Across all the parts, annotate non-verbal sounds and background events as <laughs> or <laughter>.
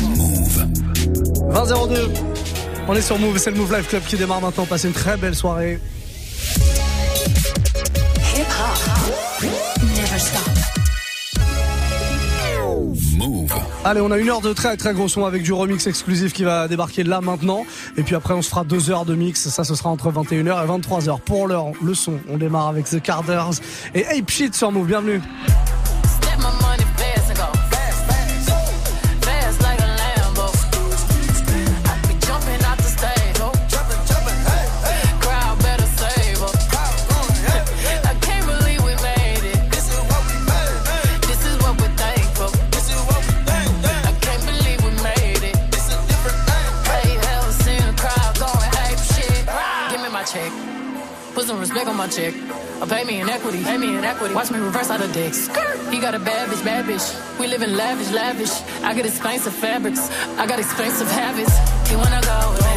Move. 20-02. On est sur Move, c'est le Move Live Club qui démarre maintenant. Passez une très belle soirée. Hip hop never stop. Move. Allez, on a une heure de très très gros son avec du remix exclusif qui va débarquer là maintenant. Et puis après, on se fera deux heures de mix. Ça, ce sera entre 21h et 23h. Pour l'heure, le son, on démarre avec The Carders et Ape Shit sur Move. Bienvenue. Pay me in equity, pay me in equity. Watch me reverse out of dicks. He got a bad bitch, bad bitch. We live in lavish, lavish. I got expensive fabrics. I got expensive habits. He wanna go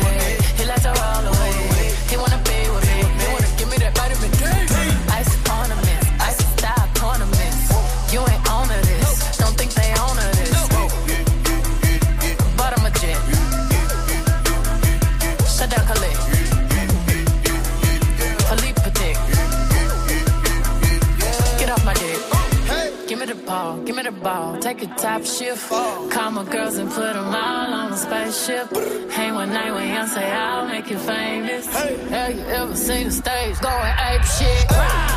me the ball. Take a top shift. Call my girls and put them all on a spaceship. Hang one night with Beyonce, I'll make you famous. Hey. Have you ever seen the stage going ape shit? Step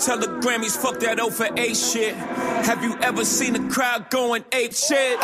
Tell the Grammys, fuck that O for 8 shit. Have you ever seen a crowd going ape shit?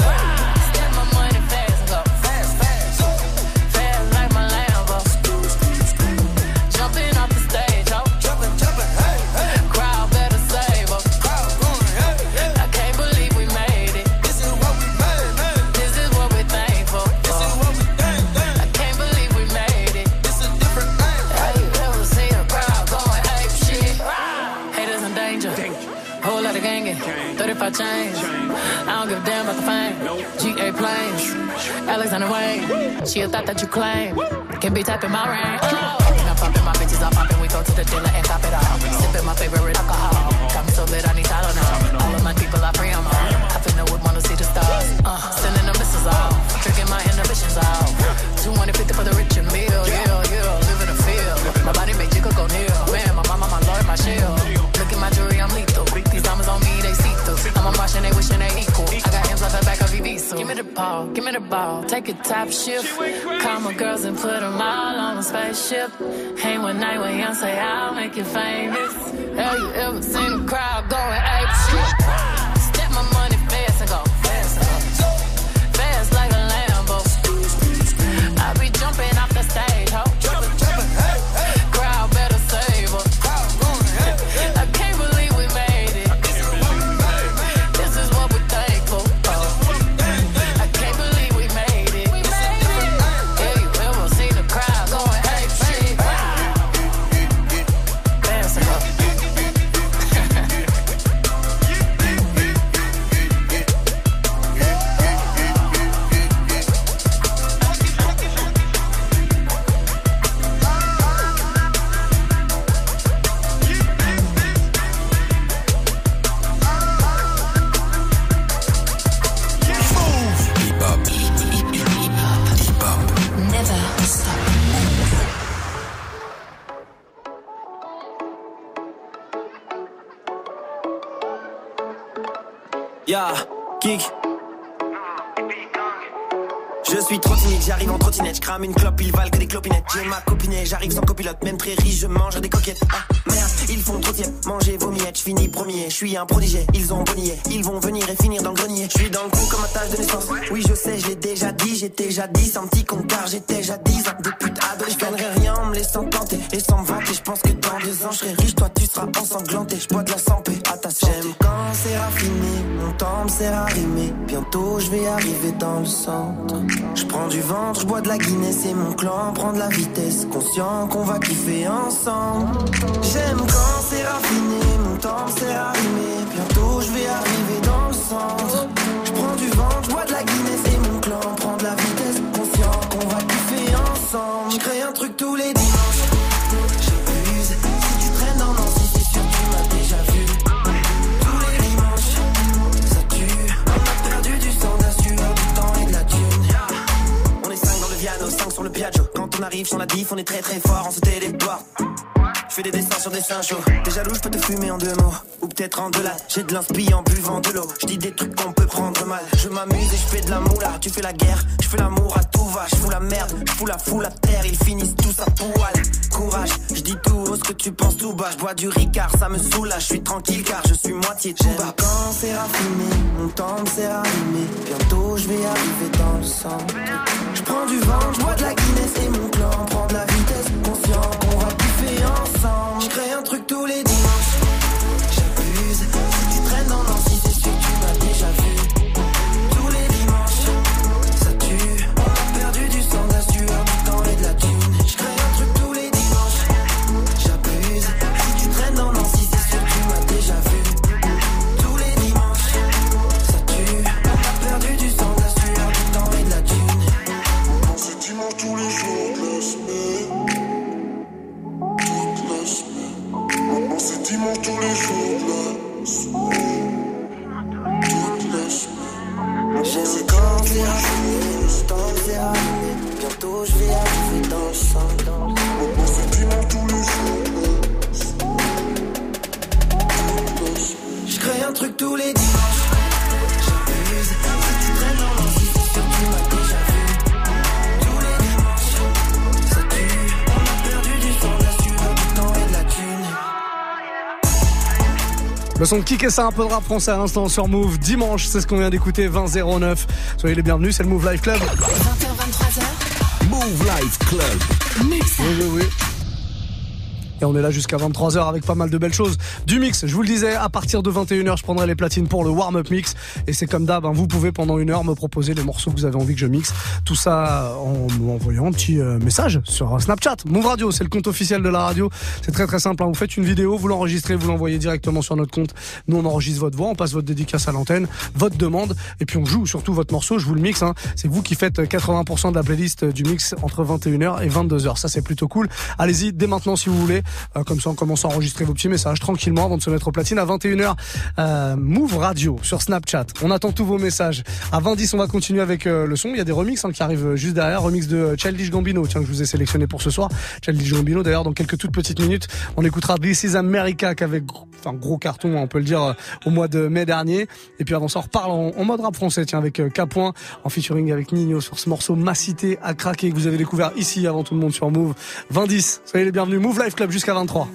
She a thought that you claim. Can be tapping my ring. Oh. I'm popping my bitches, I'm popping. We go to the dealer and cop it all. Sipping my favorite alcohol. Got me so lit, I need Tylenol. All of my people, I free 'em all. I finna would wanna see the stars. Uh, give ball. Take a top shift. Call my girls and put them all on a spaceship. Hang one night with Beyonce, I'll make you famous. Have you ever seen a crowd going ape shit? Une clope, ils valent que des clopinettes. J'ai ma copinet, j'arrive sans copilote, même très riche, je mange des coquettes. Ah merde, ils font trop tiède, manger vos miettes, je finis premier, je suis un prodigé, ils ont bonnier, ils vont venir et finir dans le grenier. Je suis dans le coup comme ma tâche de naissance. Oui, je sais, je l'ai déjà dit, j'étais jadis un petit con car j'étais jadis un des putes ado. Je gagnerai rien en me laissant tenter et sans me vanter. Je pense que dans deux ans, je serai riche, ensanglanté. Je de la santé à. J'aime quand c'est raffiné, mon temps me sert à rimer. Bientôt, je vais arriver dans le centre. Je prends du ventre, je bois de la Guinness et mon clan prend de la vitesse. Conscient qu'on va kiffer ensemble. J'aime quand c'est raffiné, mon temps me sert. Arrive sur la diff, on est très très fort, on se téléporte. Fais des dessins sur des seins chauds. T'es jaloux, je peux te fumer en deux mots. Ou peut-être en deux là. J'ai de l'inspi en buvant de l'eau. Je dis des trucs qu'on peut prendre mal. Je m'amuse et je fais de la moula. Tu fais la guerre, je fais l'amour à tout va. Je fous la merde, je fous la foule à terre. Ils finissent tous à poil. Courage, je dis tout haut ce que tu penses tout bas. Je bois du ricard, ça me soulage. Je suis tranquille car je suis moitié tout bas. Quand c'est raffiné, mon temps me sert à rimer. Bientôt je vais arriver dans le centre. Je prends du vent, je bois de la Guinness et mon clan prend de la vitesse. Conscient ensemble. Crée un truc tous les dimanches. Le son de kick ça un peu de rap français à l'instant sur Move. Dimanche, c'est ce qu'on vient d'écouter, 2009. Soyez les bienvenus, c'est le Move Live Club. 20h, 23h, Move Life Club. Muxa. Oui, oui, oui. Et on est là jusqu'à 23h avec pas mal de belles choses. Du mix, je vous le disais, à partir de 21h, je prendrai les platines pour le warm-up mix. Et c'est comme d'hab, hein, vous pouvez pendant une heure me proposer les morceaux que vous avez envie que je mixe. Tout ça en m'envoyant un petit euh, message sur Snapchat. Move Radio, c'est le compte officiel de la radio. C'est très très simple. hein. Vous faites une vidéo, vous l'enregistrez, vous l'envoyez directement sur notre compte. Nous, on enregistre votre voix, on passe votre dédicace à l'antenne, votre demande, et puis on joue surtout votre morceau. Je vous le mixe. hein. C'est vous qui faites 80% de la playlist du mix entre 21h et 22h. Ça, c'est plutôt cool. Allez-y dès maintenant si vous voulez. Euh, comme ça, on commence à enregistrer vos petits messages tranquillement avant de se mettre au platine à 21h. Euh, Move Radio sur Snapchat. On attend tous vos messages. À 20h10, on va continuer avec euh, le son. Il y a des remixes hein, qui arrivent juste derrière. Remix de Childish Gambino, tiens, que je vous ai sélectionné pour ce soir. Childish Gambino, d'ailleurs, dans quelques toutes petites minutes, on écoutera This is America, qu'avec gros, enfin, gros carton, on peut le dire, au mois de mai dernier. Et puis avant ça, on reparle en, mode rap français, tiens, avec K-Point, en featuring avec Nino sur ce morceau Ma Cité à craquer, que vous avez découvert ici avant tout le monde sur Move. 20-10, soyez les bienvenus. Move Life Club jusqu'à 23.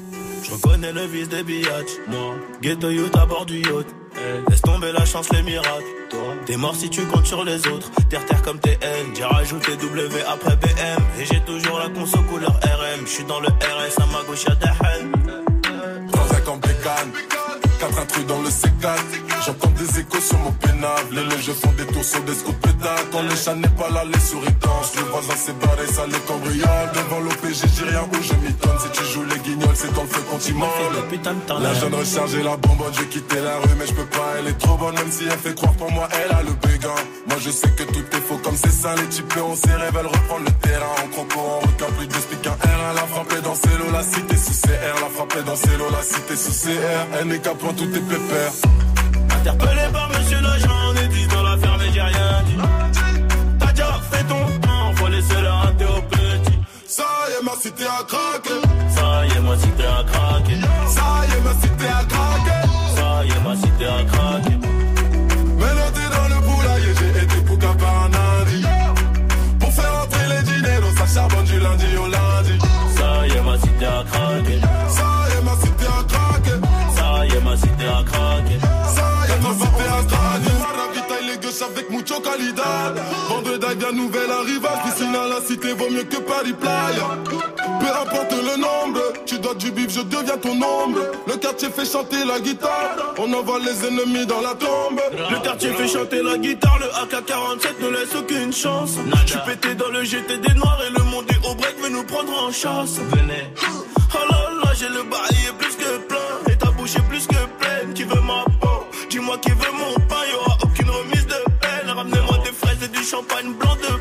Je reconnais le vice des biatchs, moi. Ghetto youth à bord du yacht. Eh, laisse tomber la chance, les miracles. Toi, t'es mort si tu comptes sur les autres. Terre terre comme TN, j'ai rajouté W après BM. Et j'ai toujours la conso couleur RM. J'suis dans le RS, à ma gauche y'a des haines. Dans un 4 intrus dans le C4. J'entends des échos sur mon pénable. Les légers font des tours sur des scouts pétards. Ton échat n'est pas là, les souritances. Le voisin s'est barré, ça les cambriole. Devant l'OPG, j'ai rien où je m'étonne. Si tu joues les guignols, c'est dans le feu qu'on La jeune recharge et la bonbonne, j'ai quitté la rue, mais je peux pas. Elle est trop bonne, même si elle fait croire pour moi, elle a le béguin. Moi, je sais que tout est faux comme c'est ça. Les types, on s'y rêve, Elle reprend le terrain. En croco, en requin, plus de speak R. Elle a frappé dans l'eau, la cité sous CR. La frappé dans l'eau, la cité sous CR. Elle n'est qu'à tout est pépère. Interpellé par monsieur l'agent, on est 10 dans l'affaire, mais j'ai rien dit. T'as déjà fait ton temps, faut laisser leur rater au petit. Ça y est, ma cité a craqué. Bien nouvelle arrivage. Piscine à la cité vaut mieux que Paris Playa. Peu importe le nombre, tu dois du bif, je deviens ton ombre. Le quartier fait chanter la guitare. On envoie les ennemis dans la tombe. Le quartier fait chanter la guitare, le AK-47 ne laisse aucune chance. Je suis pété dans le GT des noirs et le monde est au break veut nous prendre en chasse. Venez. Oh là là, j'ai le bailli plus que plein et ta bouche est plus que pleine. Qui veut ma champagne blanc de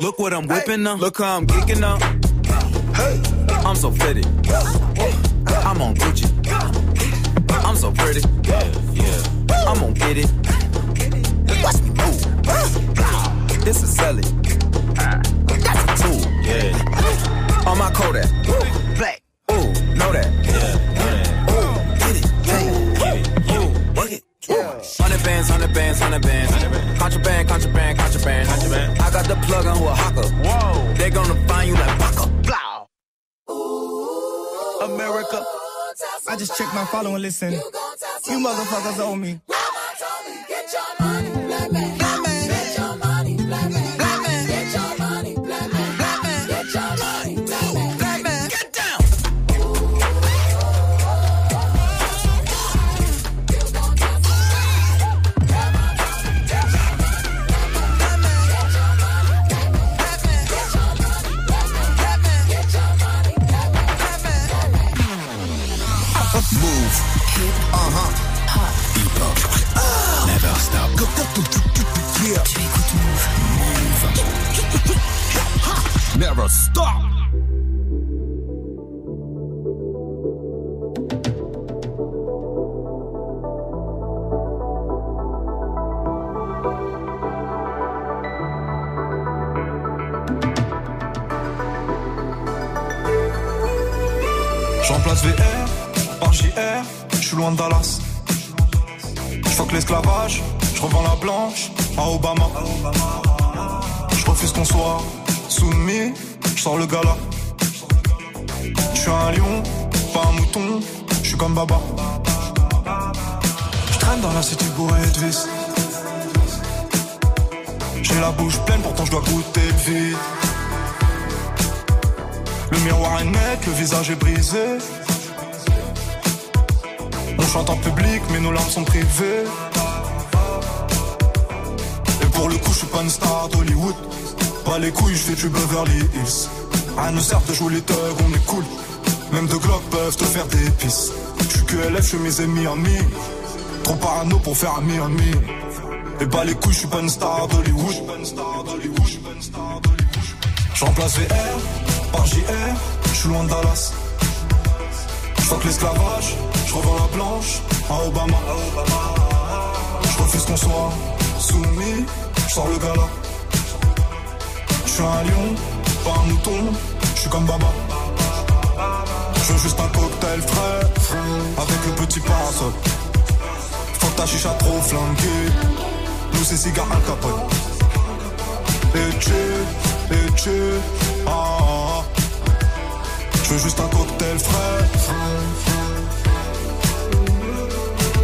Look what I'm whipping up. Look how I'm geeking now. I'm so pretty. I'm on Gucci. I'm so pretty. I'm gonna get it. Watch me move. This is Sally. That's a tool. Yeah. On my Kodak. Contraband. I plug on who a hawker. Whoa. They gonna find you like Baka. Blow. America. I just checked my follow and listen. You motherfuckers owe me. Stop. Je remplace VR par JR, je suis loin de Dallas. Que l'esclavage, je revends la blanche à Obama. Je refuse qu'on soit soumis, je sors le gala. Je suis un lion, pas un mouton, je suis comme Baba. Je traîne dans la cité bourrée de vis. J'ai la bouche pleine, pourtant je dois goûter le vide. Le miroir est net, le visage est brisé. On chante en public, mais nos larmes sont privées. Et pour le coup, je suis pas une star d'Hollywood. Pas les couilles, je fais du Beverly Hills. Rien ne sert de jouer les thugs, on est cool. Même deux glocks peuvent te faire des pisses. Je suis QLF, je suis mes amis. Trop parano pour faire un mi Et pas les couilles, je suis pas une star d'Hollywood. Je remplace VR par JR, je suis loin de Dallas. Je que l'esclavage, je revends la blanche à Obama. Je refuse qu'on soit soumis, je sors le gala. Je suis un lion, pas un mouton, je suis comme Baba. Je veux juste un cocktail frais, avec le petit parasol. Faut que ta chicha trop flanquée, nous c'est cigare al capone. Et tu, et tu, ah, ah, ah. Je veux juste un cocktail frais.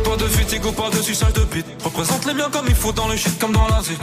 Pas de fatigue ou pas de suçage de bite. Représente les biens comme il faut dans le shit comme dans la zik.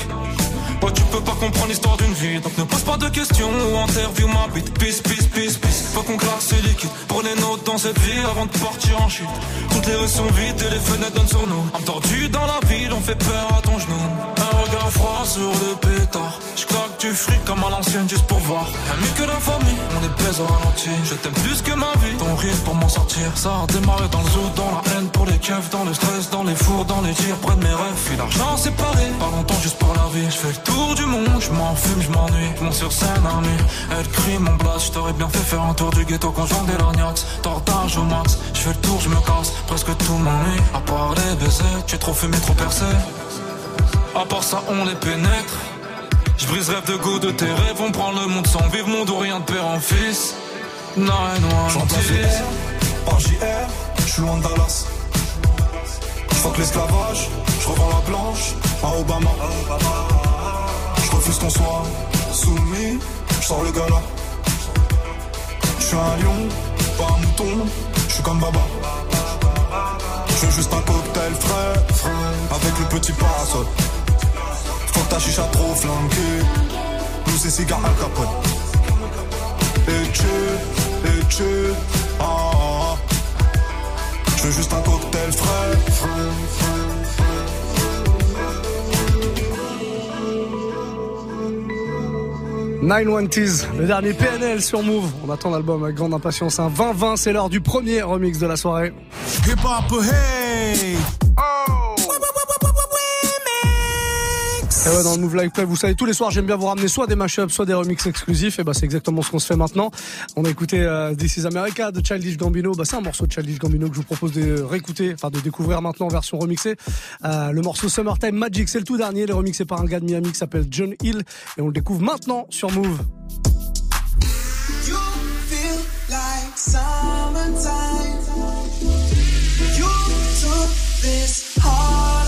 Ouais, tu peux pas comprendre l'histoire d'une vie. Donc ne pose pas de questions ou interview ma bite. Peace, peace, peace, peace. Faut qu'on claque c'est liquide. Prenez notes dans cette vie avant de partir en chute. Toutes les rues sont vides et les fenêtres donnent sur nous. Entendu dans la ville, on fait peur à ton genou. Un regard froid sur le pétard. Je claque du fric comme à l'ancienne juste pour voir. Mieux que la famille, on est baise au ralenti. Je t'aime plus que ma vie. Ton rire pour m'en sortir. Ça a démarré dans le zoo, dans la haine pour les keufs, dans le stress, dans les fours, dans les tirs, près de mes rêves. Puis l'argent séparé. Pas longtemps juste pour la vie. Je fais le tour du monde, je m'en fume, je m'ennuie. Monte sur scène nuit. Elle crie mon blast. Je t'aurais bien fait faire un tour du ghetto conjoint des lorgnax. Tortage au max. Je fais le tour, je me casse. Presque tout m'ennuie. À part les baisers, tu es trop fumé, trop percé. À part ça, on les pénètre. Je brise rêve de goût de tes rêves. On prend le monde sans vivre, monde ou rien de père en fils. Non, non, J'en par JR, je suis loin de Dallas. Je que l'esclavage, je revends la blanche à Obama. Qu'on soumis, je sors le gala. Je suis un lion, pas un mouton, je suis comme Baba. Je veux juste un cocktail frais, avec le petit parasol. Faut que ta chicha trop flanquée, nous c'est cigare al capone. Et tu, et tu, ah, ah, ah. Je veux juste un cocktail frais. 920s, le dernier PNL sur Move. On attend l'album avec grande impatience. Un 20-20, c'est l'heure du premier remix de la soirée. Hip hop, hey! Et ouais, dans le Move Live Club, vous savez, tous les soirs, j'aime bien vous ramener soit des mashups, soit des remixes exclusifs. Et bah, c'est exactement ce qu'on se fait maintenant. On a écouté euh, This is America de Childish Gambino. Bah, c'est un morceau de Childish Gambino que je vous propose de réécouter, enfin, de découvrir maintenant en version remixée. Euh, le morceau Summertime Magic, c'est le tout dernier. Il est remixé par un gars de Miami qui s'appelle John Hill. Et on le découvre maintenant sur Move. You feel summertime. You took this heart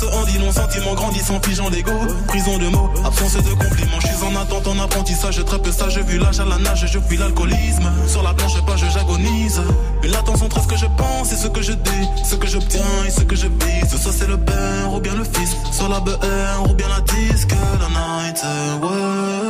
de mon silence en dit long. Sentiment grandissant, figeant d'ego. Prison de mots, absence de compliments. Je suis en attente, en apprentissage. Très peu sage, vu l'âge à la nage, je fuis l'alcoolisme. Sur la planche page, j'agonise. Une latence entre ce que je pense et ce que je dis. Ce que j'obtiens et ce que je vise. Soit c'est le père ou bien le fils. Soit la BR ou bien la disque. La night, ouais.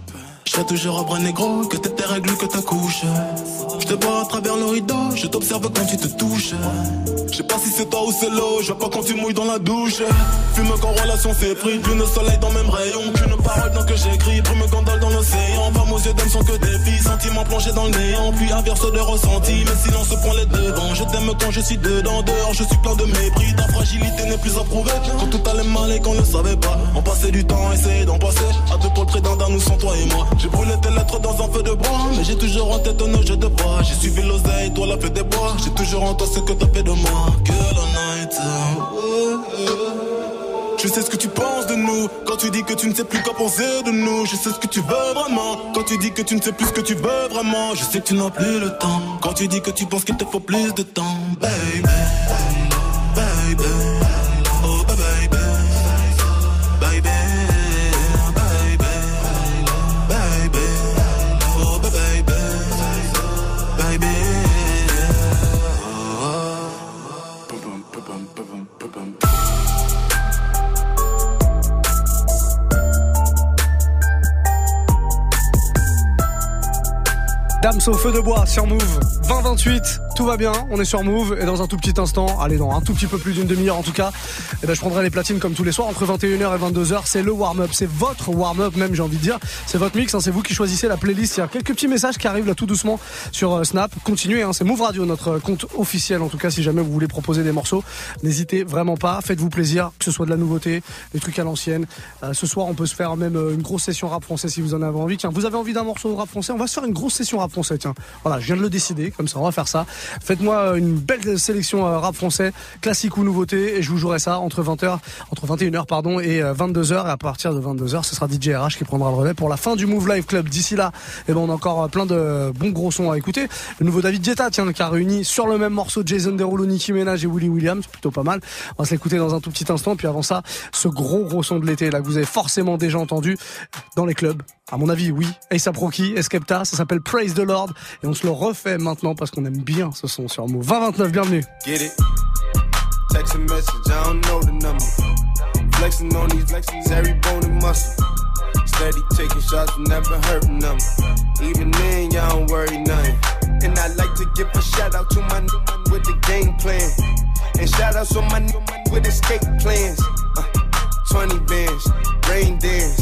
je toujours à bras négro, que t'es tes règles, que ta couche. Je te vois à travers le rideau, je t'observe quand tu te touches. Je sais pas si c'est toi ou c'est l'eau, je vois pas quand tu mouilles dans la douche. Fume quand relation s'est pris, plus de soleil dans même rayon, qu'une parole dans que j'écris, brume gondole dans l'océan. Femmes aux yeux d'homme sont que des filles, sentiments plongés dans le néant, puis inverse de ressenti, mais silence prend les devants. Je t'aime quand je suis dedans, dehors je suis plein de mépris, ta fragilité n'est plus à prouver. Quand tout allait mal et qu'on ne savait pas, on passait du temps, essayer d'en passer. À deux pour le d'un nous sans toi et moi. J'ai brûlé tes lettres dans un feu de bois, mais j'ai toujours en tête un jeu de bois. J'ai suivi l'oseille, toi la fête des bois. J'ai toujours en toi ce que t'as fait de moi. Que la night. Je sais ce que tu penses de nous. Quand tu dis que tu ne sais plus quoi penser de nous. Je sais ce que tu veux vraiment. Quand tu dis que tu ne sais plus ce que tu veux vraiment. Je sais que tu n'as plus le temps. Quand tu dis que tu penses qu'il te faut plus de temps. Baby baby Diams au feu de bois sur Move. 20-28, tout va bien, on est sur Move et dans un tout petit instant, allez dans un tout petit peu plus d'une demi-heure en tout cas, eh ben, je prendrai les platines comme tous les soirs entre 21h et 22h. C'est le warm-up, c'est votre warm-up même j'ai envie de dire. C'est votre mix, hein, c'est vous qui choisissez la playlist. Il y a quelques petits messages qui arrivent là tout doucement sur euh, Snap. Continuez, hein, c'est Move Radio, notre compte officiel en tout cas si jamais vous voulez proposer des morceaux. N'hésitez vraiment pas, faites-vous plaisir, que ce soit de la nouveauté, des trucs à l'ancienne. Euh, ce soir on peut se faire même euh, une grosse session rap français si vous en avez envie. Tiens, vous avez envie d'un morceau rap français, on va se faire une grosse session rap français. Tiens, voilà, je viens de le décider, comme ça on va faire ça. Faites-moi euh, une belle sélection euh, rap français, classique ou nouveauté, et je vous jouerai ça entre 20h, entre 21h pardon et euh, 22h. Et à partir de 22h, ce sera DJ RH qui prendra le relais pour la fin du Move Live Club. D'ici là, eh ben on a encore euh, plein de bons gros sons à écouter. Le nouveau David Guetta, tiens, qui a réuni sur le même morceau Jason Derulo, Nicki Minaj et Willie Williams, plutôt pas mal. On va se l'écouter dans un tout petit instant. Puis avant ça, ce gros gros son de l'été là que vous avez forcément déjà entendu dans les clubs. À mon avis, oui. A$AP Rocky, Escapta, ça s'appelle Praise the Lord et on se le refait maintenant parce qu'on aime bien ce son sur Move. 2029, bienvenue. Get it? Text a message, I don't know the number. Flexing on these flexing every bone and muscle. Steady taking shots, never hurting them. Even then, y'all don't worry nothing. And I like to give a shout out to my n- with the game plan. And shout outs on my n- with escape plans. Uh, 20 bands, rain dance.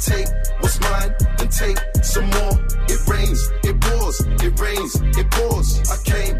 take what's mine, then take some more. It rains, it pours, it rains, it pours. I came,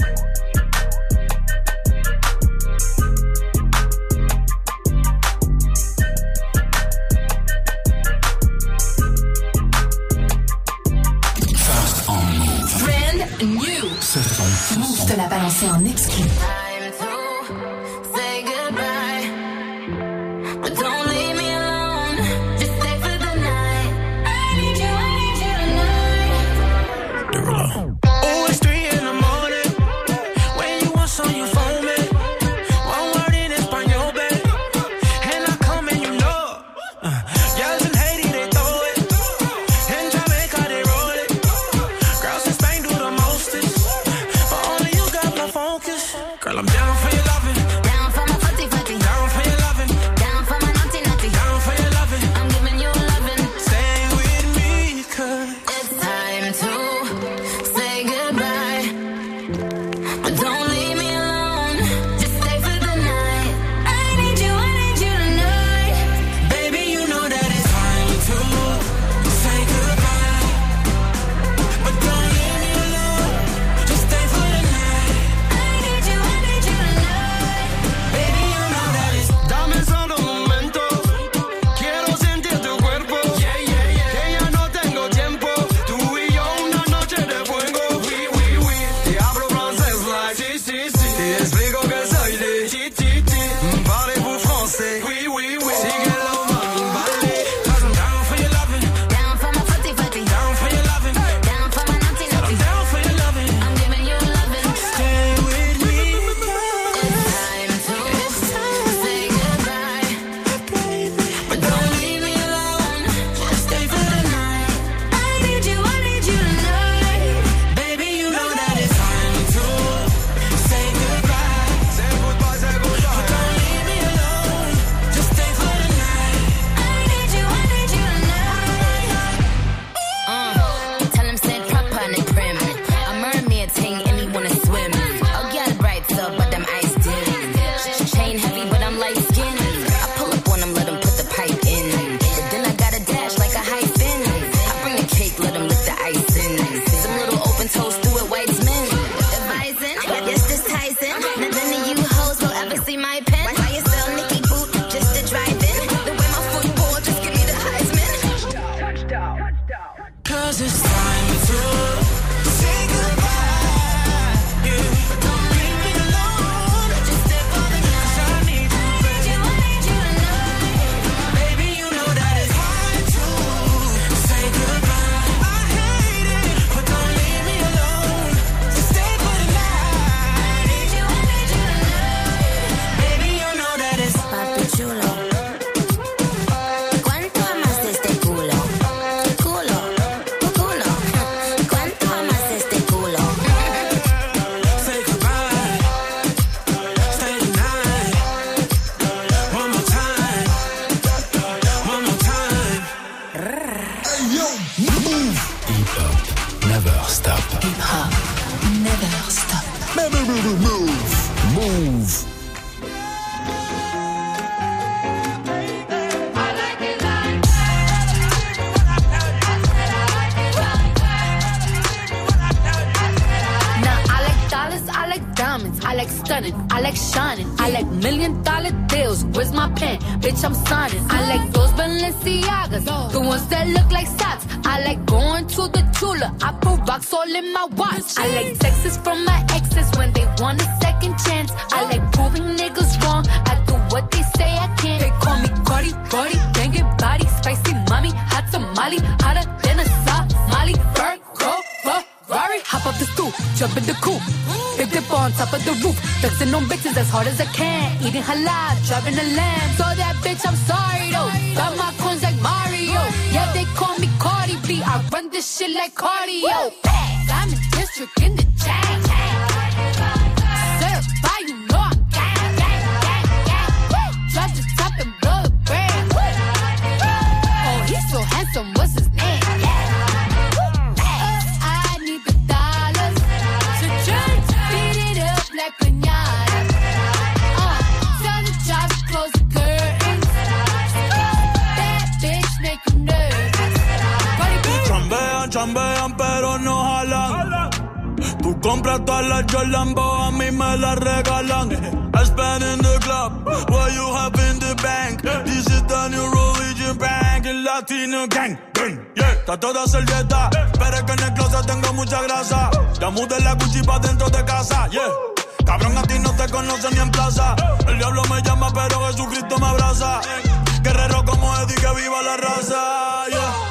Never stop. Hip hop, never stop. Move. Move. Now I like dollars, I like diamonds, I like stunning, I like shining, I like million dollar deals. Where's my pen? Bitch, I'm signing. I like those Balenciagas, the ones that look like socks. I like going to the Tula, I put rocks all in my watch. I like texts from my exes when they want a second chance. I like proving niggas wrong. I do what they say I can't. They call me Cardi, Cardi, banging body, spicy mommy, hot tamale, hotter than a Somali. Virgo, Ferrari, hop up the stoop, jump in the coupe. Big dip on top of the roof, flexing on bitches as hard as I can. Eating halal, driving a lamb. So that bitch, I'm sorry though. Got my coins like Mario. Yeah, they call me Cardi I run this shit like cardio. Diamond district in the chain. Chambean, pero no jalan. Tú compras todas las Jolambo, a mí me las regalan. I spend in the club, what you have in the bank. This is the new religion bank, el latino gang. gang, Yeah, está toda servieta, pero es que en el closet tengo mucha grasa. Ya mudé la Gucci dentro de casa, yeah. Cabrón, a ti no te conocen ni en plaza. El diablo me llama, pero Jesucristo me abraza. Guerrero como Eddie, que viva la raza, yeah.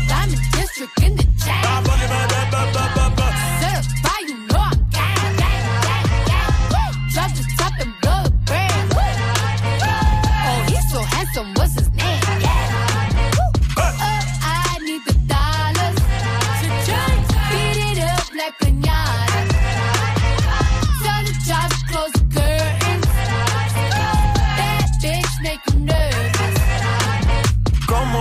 District in the chain.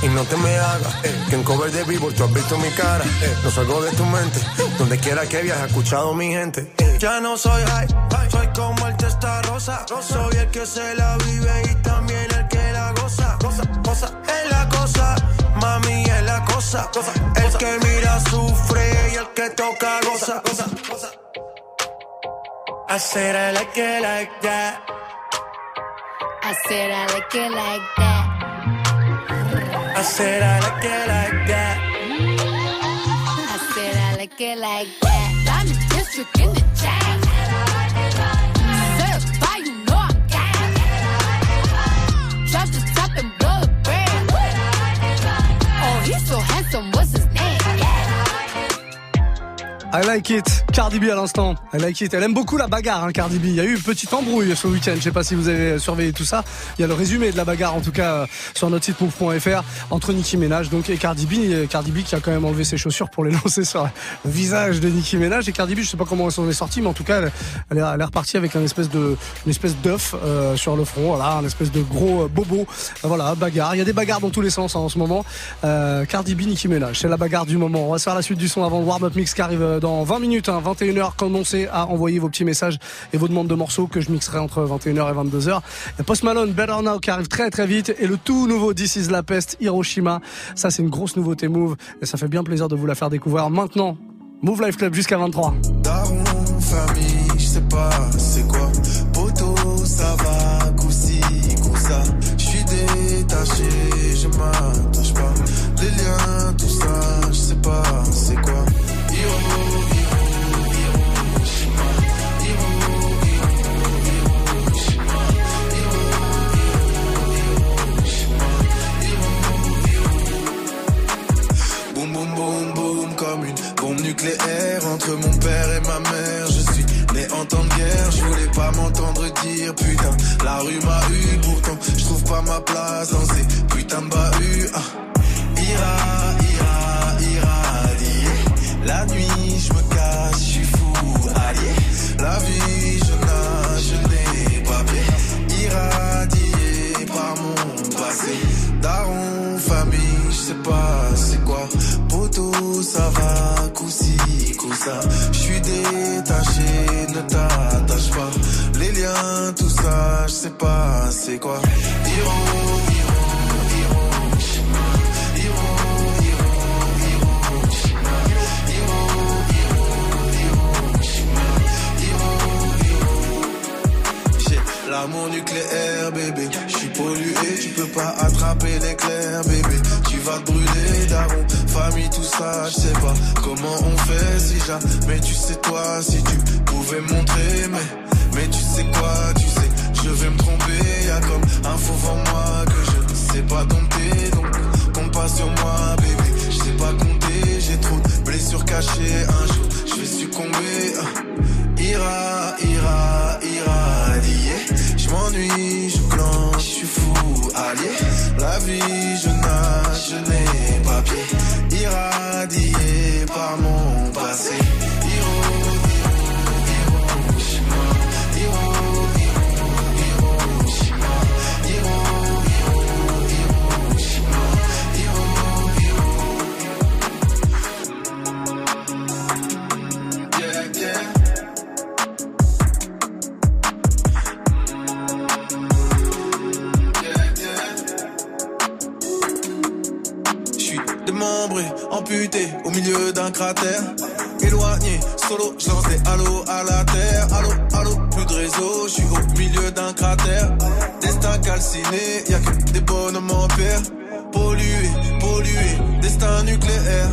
Y no te me hagas, eh, que en cover de vivo tú has visto mi cara. Eh, no salgo de tu mente, donde quiera que viajes, he escuchado mi gente. Eh, ya no soy high, soy como el testa rosa. Soy el que se la vive y también el que la goza. Cosa, cosa, es la cosa, mami es la cosa. El que mira sufre y el que toca goza. goza, goza. I said I like it like that. I said I like it like that. I said I like it like that. I said I like it like that. I'm the district in the chain. Certified, you know I got it. Drop the top and blow the brand. Oh, he's so handsome, what's his name? I like it. Cardi B à l'instant. I like it. Elle aime beaucoup la bagarre, hein, Cardi B. Il y a eu une petite embrouille ce week-end. Je sais pas si vous avez surveillé tout ça. Il y a le résumé de la bagarre, en tout cas, euh, sur notre site move.fr entre Nicki Minaj donc, et Cardi B. Cardi B qui a quand même enlevé ses chaussures pour les <laughs> lancer sur le visage de Nicki Minaj. Et Cardi B, je sais pas comment elle s'en est mais en tout cas, elle, elle est, elle repartie avec un espèce de, une espèce d'œuf euh, sur le front. Voilà, un espèce de gros euh, bobo. Voilà, bagarre. Il y a des bagarres dans tous les sens hein, en ce moment. Euh, Cardi B, Nicki Minaj. C'est la bagarre du moment. On va se faire la suite du son avant le warm-up mix qui arrive euh, dans 20 minutes. Hein, 21h, commencez à envoyer vos petits messages et vos demandes de morceaux que je mixerai entre 21h et 22h. Il Post Malone, Better Now qui arrive très très vite et le tout nouveau This is la peste, Hiroshima. Ça c'est une grosse nouveauté Move et ça fait bien plaisir de vous la faire découvrir maintenant. Move Life Club jusqu'à 23. Daron, famille, je sais pas c'est quoi. Ça va. Je suis détaché, je pas. Les liens, tout ça, je sais pas nucléaire entre mon père et ma mère. Je suis né en temps de guerre, je voulais pas m'entendre dire putain. La rue m'a eu, pourtant je trouve pas ma place dans ces putains de bahuts. Ah. Ira, ira, irradié. La nuit je me cache, je suis fou, allié. La vie je nage, je n'ai pas pied. Irradié par mon passé. Daron, famille, je sais pas c'est quoi. Poto, ça va, coussa. Je suis détaché, ne t'attache pas. Les liens, tout ça, je sais pas c'est quoi. Hiro, l'amour nucléaire, bébé. Je suis pollué, tu peux pas attraper l'éclair, bébé. Tu vas te brûler, daron. Famille, tout ça, je sais pas comment on fait si jamais tu sais toi, si tu pouvais montrer, mais, mais tu sais quoi, tu sais, je vais me tromper. Y'a comme un faux en moi que je sais pas dompter, donc compte pas sur moi, bébé. Je sais pas compter, j'ai trop de blessures cachées. Un jour, je vais succomber. ah. Ira, ira, irradié. Je m'ennuie, je clenche, je suis fou, allié. La vie, je nage, je n'ai pas pied. Irradié par mon passé. Au milieu d'un cratère. Éloigné, solo, je lance des à la terre. Allô, allô, plus de réseau, je suis au milieu d'un cratère. Destin calciné, y a que des bonhommes en paire. Pollué, pollué, destin nucléaire.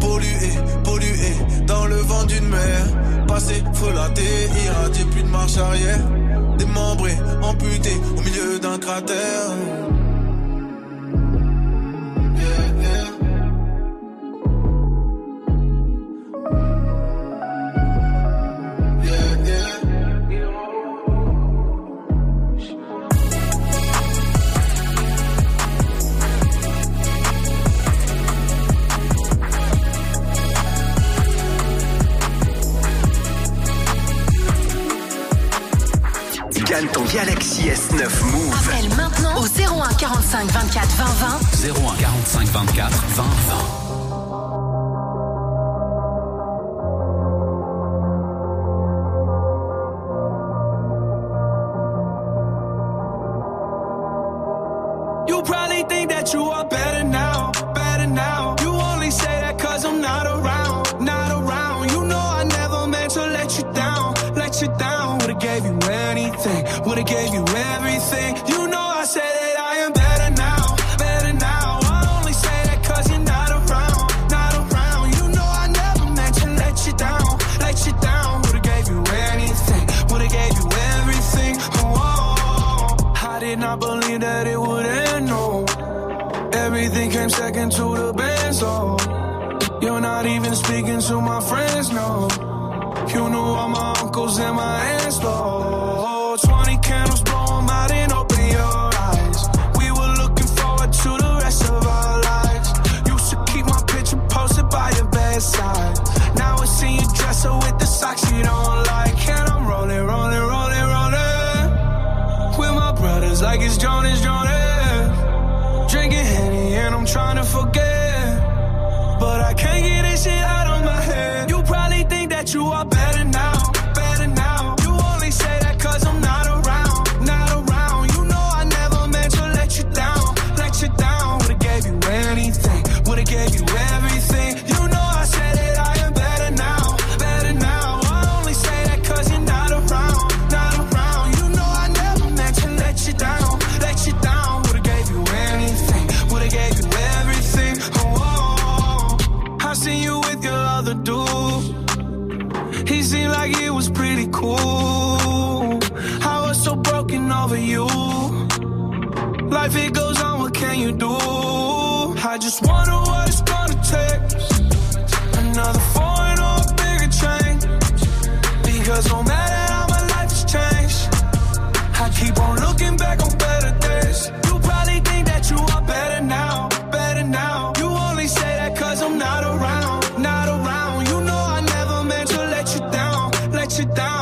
Pollué, pollué, dans le vent d'une mer. Passé, frelaté, irradié, plus de marche arrière. Démembré, amputé au milieu d'un cratère. 9 Move. Appelle maintenant au 01 45 24 20 20. 01 45 24 20 20. came second to the band, so oh. you're not even speaking to my friends, no. You knew all my uncles and my aunts, though. trying to forget. But I can't get this shit out of my head. You probably think that you are better now. life, it goes on, what can you do? I just wonder what it's gonna take. Another foreign or a bigger change. Because no matter how my life has changed, I keep on looking back on better days. You probably think that you are better now, better now. You only say that cause I'm not around, not around. You know I never meant to let you down, let you down.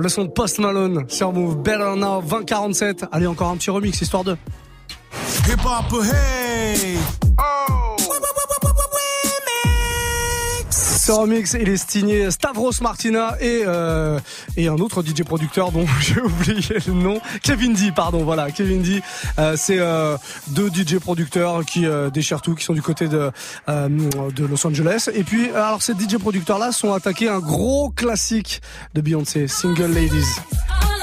le son de Post Malone sur Move Better Now 2047. Allez, encore un petit remix, histoire de. Il est signé Stavros Martina et, euh, et un autre DJ producteur dont <laughs> j'ai oublié le nom, Kevin D, pardon, voilà, Kevin D, euh, c'est euh, deux DJ producteurs qui déchirent tout, qui sont du côté de, de Los Angeles. Et puis, alors ces DJ producteurs-là sont attaqués à un gros classique de Beyoncé, Single Ladies.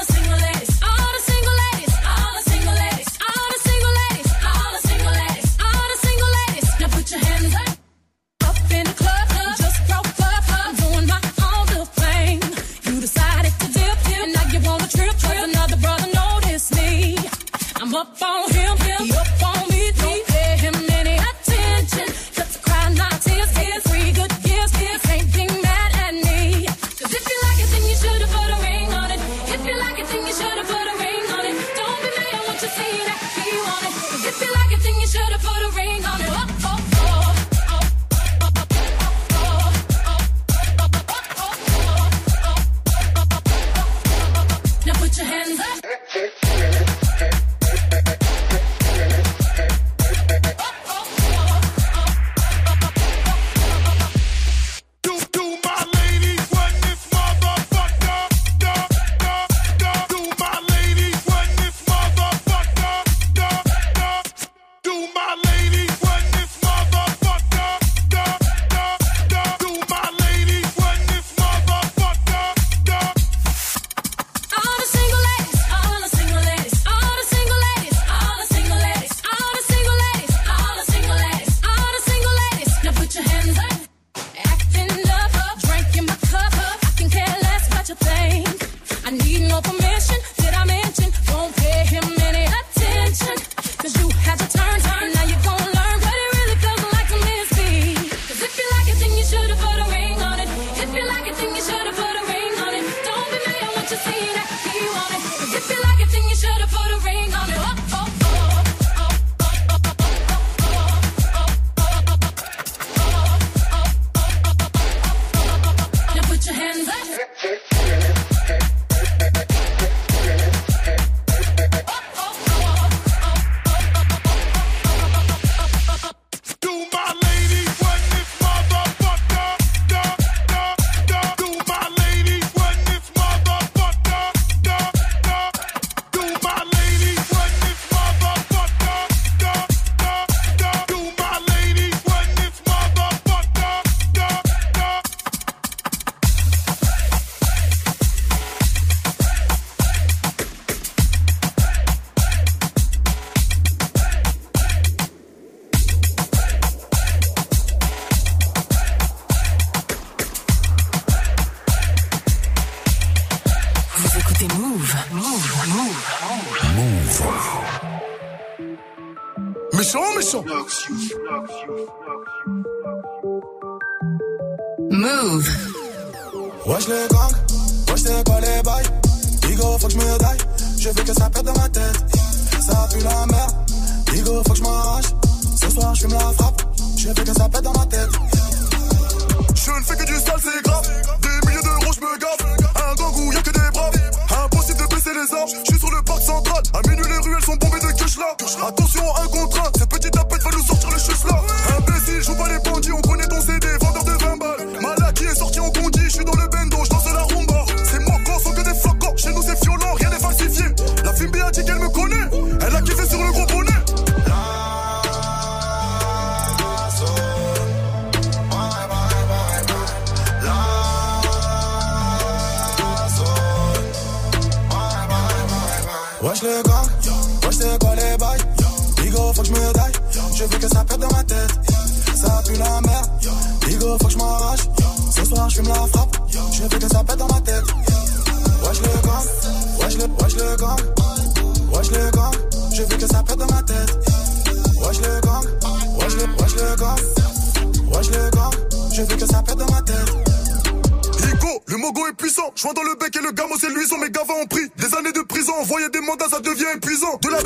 Ça devient épuisant. De la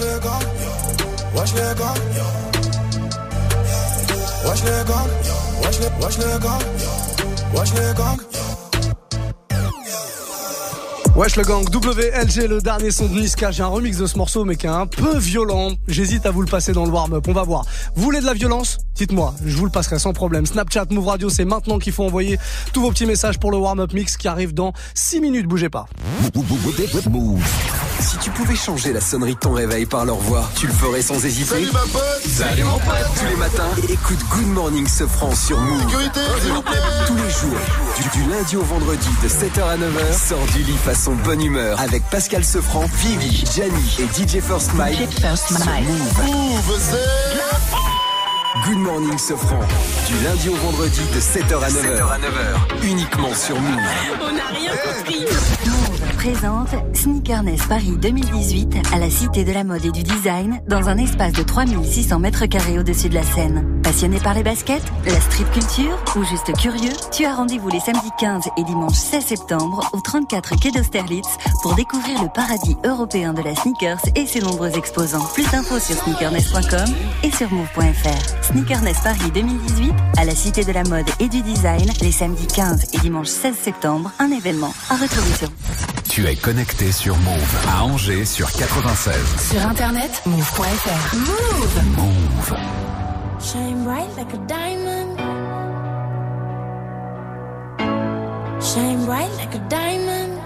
wesh les gars Wesh les gars Wesh les gangs, wesh les, wesh les gangs, wesh les gangs. Wesh le gang, WLG, le dernier son de Niska. J'ai un remix de ce morceau, mais qui est un peu violent. J'hésite à vous le passer dans le warm-up. On va voir. Vous voulez de la violence? Dites-moi, je vous le passerai sans problème. Snapchat, Move Radio, c'est maintenant qu'il faut envoyer tous vos petits messages pour le warm-up mix qui arrive dans 6 minutes. Bougez pas. Move. Si tu pouvais changer la sonnerie de ton réveil par leur voix, tu le ferais sans hésiter. Salut ma pote Salut mon pote Tous les matins, écoute Good Morning Sofran sur Move. Sécurité, s'il vous plaît Tous les jours, du, du lundi au vendredi de 7h à 9h, sors du lit façon bonne humeur avec Pascal Sefranc, Vivi, Gianni et DJ First Mike. sur Move. Move, c'est... Good Morning Sofran, du lundi au vendredi de 7h à 9h. Uniquement sur Move. On n'a rien compris. Présente Sneakerness Paris 2018 à la Cité de la mode et du design dans un espace de 3600 mètres carrés au-dessus de la Seine. Passionné par les baskets, la street culture ou juste curieux, tu as rendez-vous les samedis 15 et dimanche 16 septembre au 34 quai d'Austerlitz pour découvrir le paradis européen de la sneakers et ses nombreux exposants. Plus d'infos sur sneakerness.com et sur move.fr. Sneakerness Paris 2018 à la Cité de la mode et du design les samedis 15 et dimanche 16 septembre, un événement à retrouver sur Tu es connecté sur Move à Angers sur 96. Sur internet, move.fr. Move. Move. Shine bright like a diamond. Shine bright like a diamond.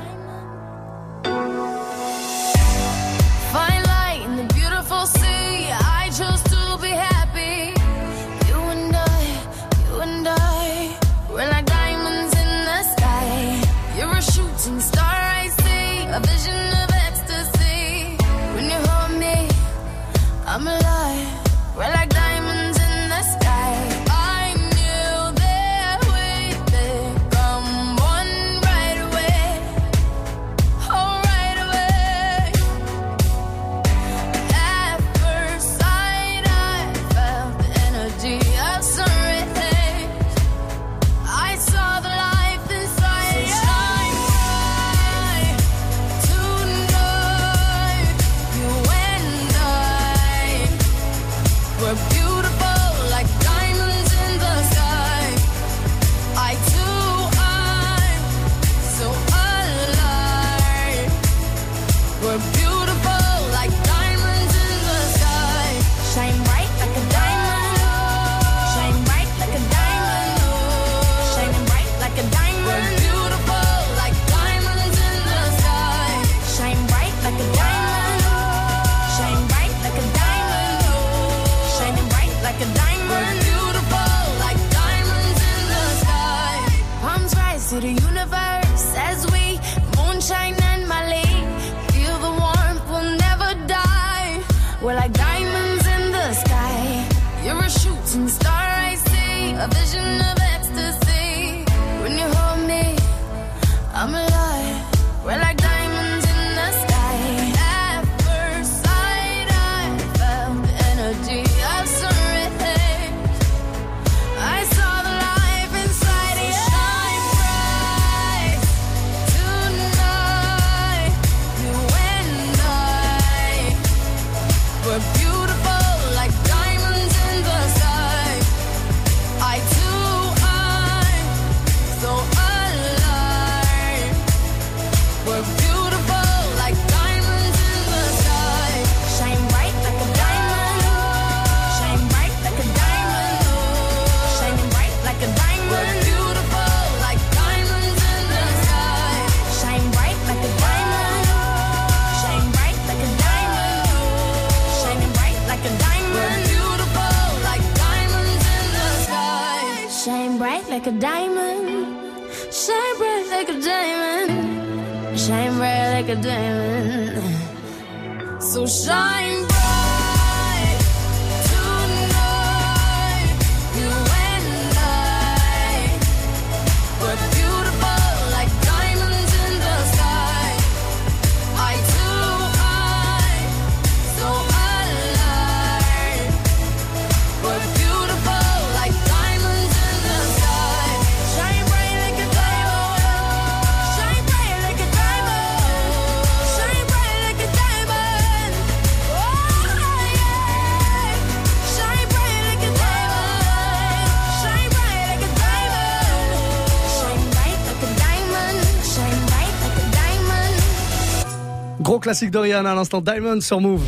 Classique de à l'instant Diamond sur Move.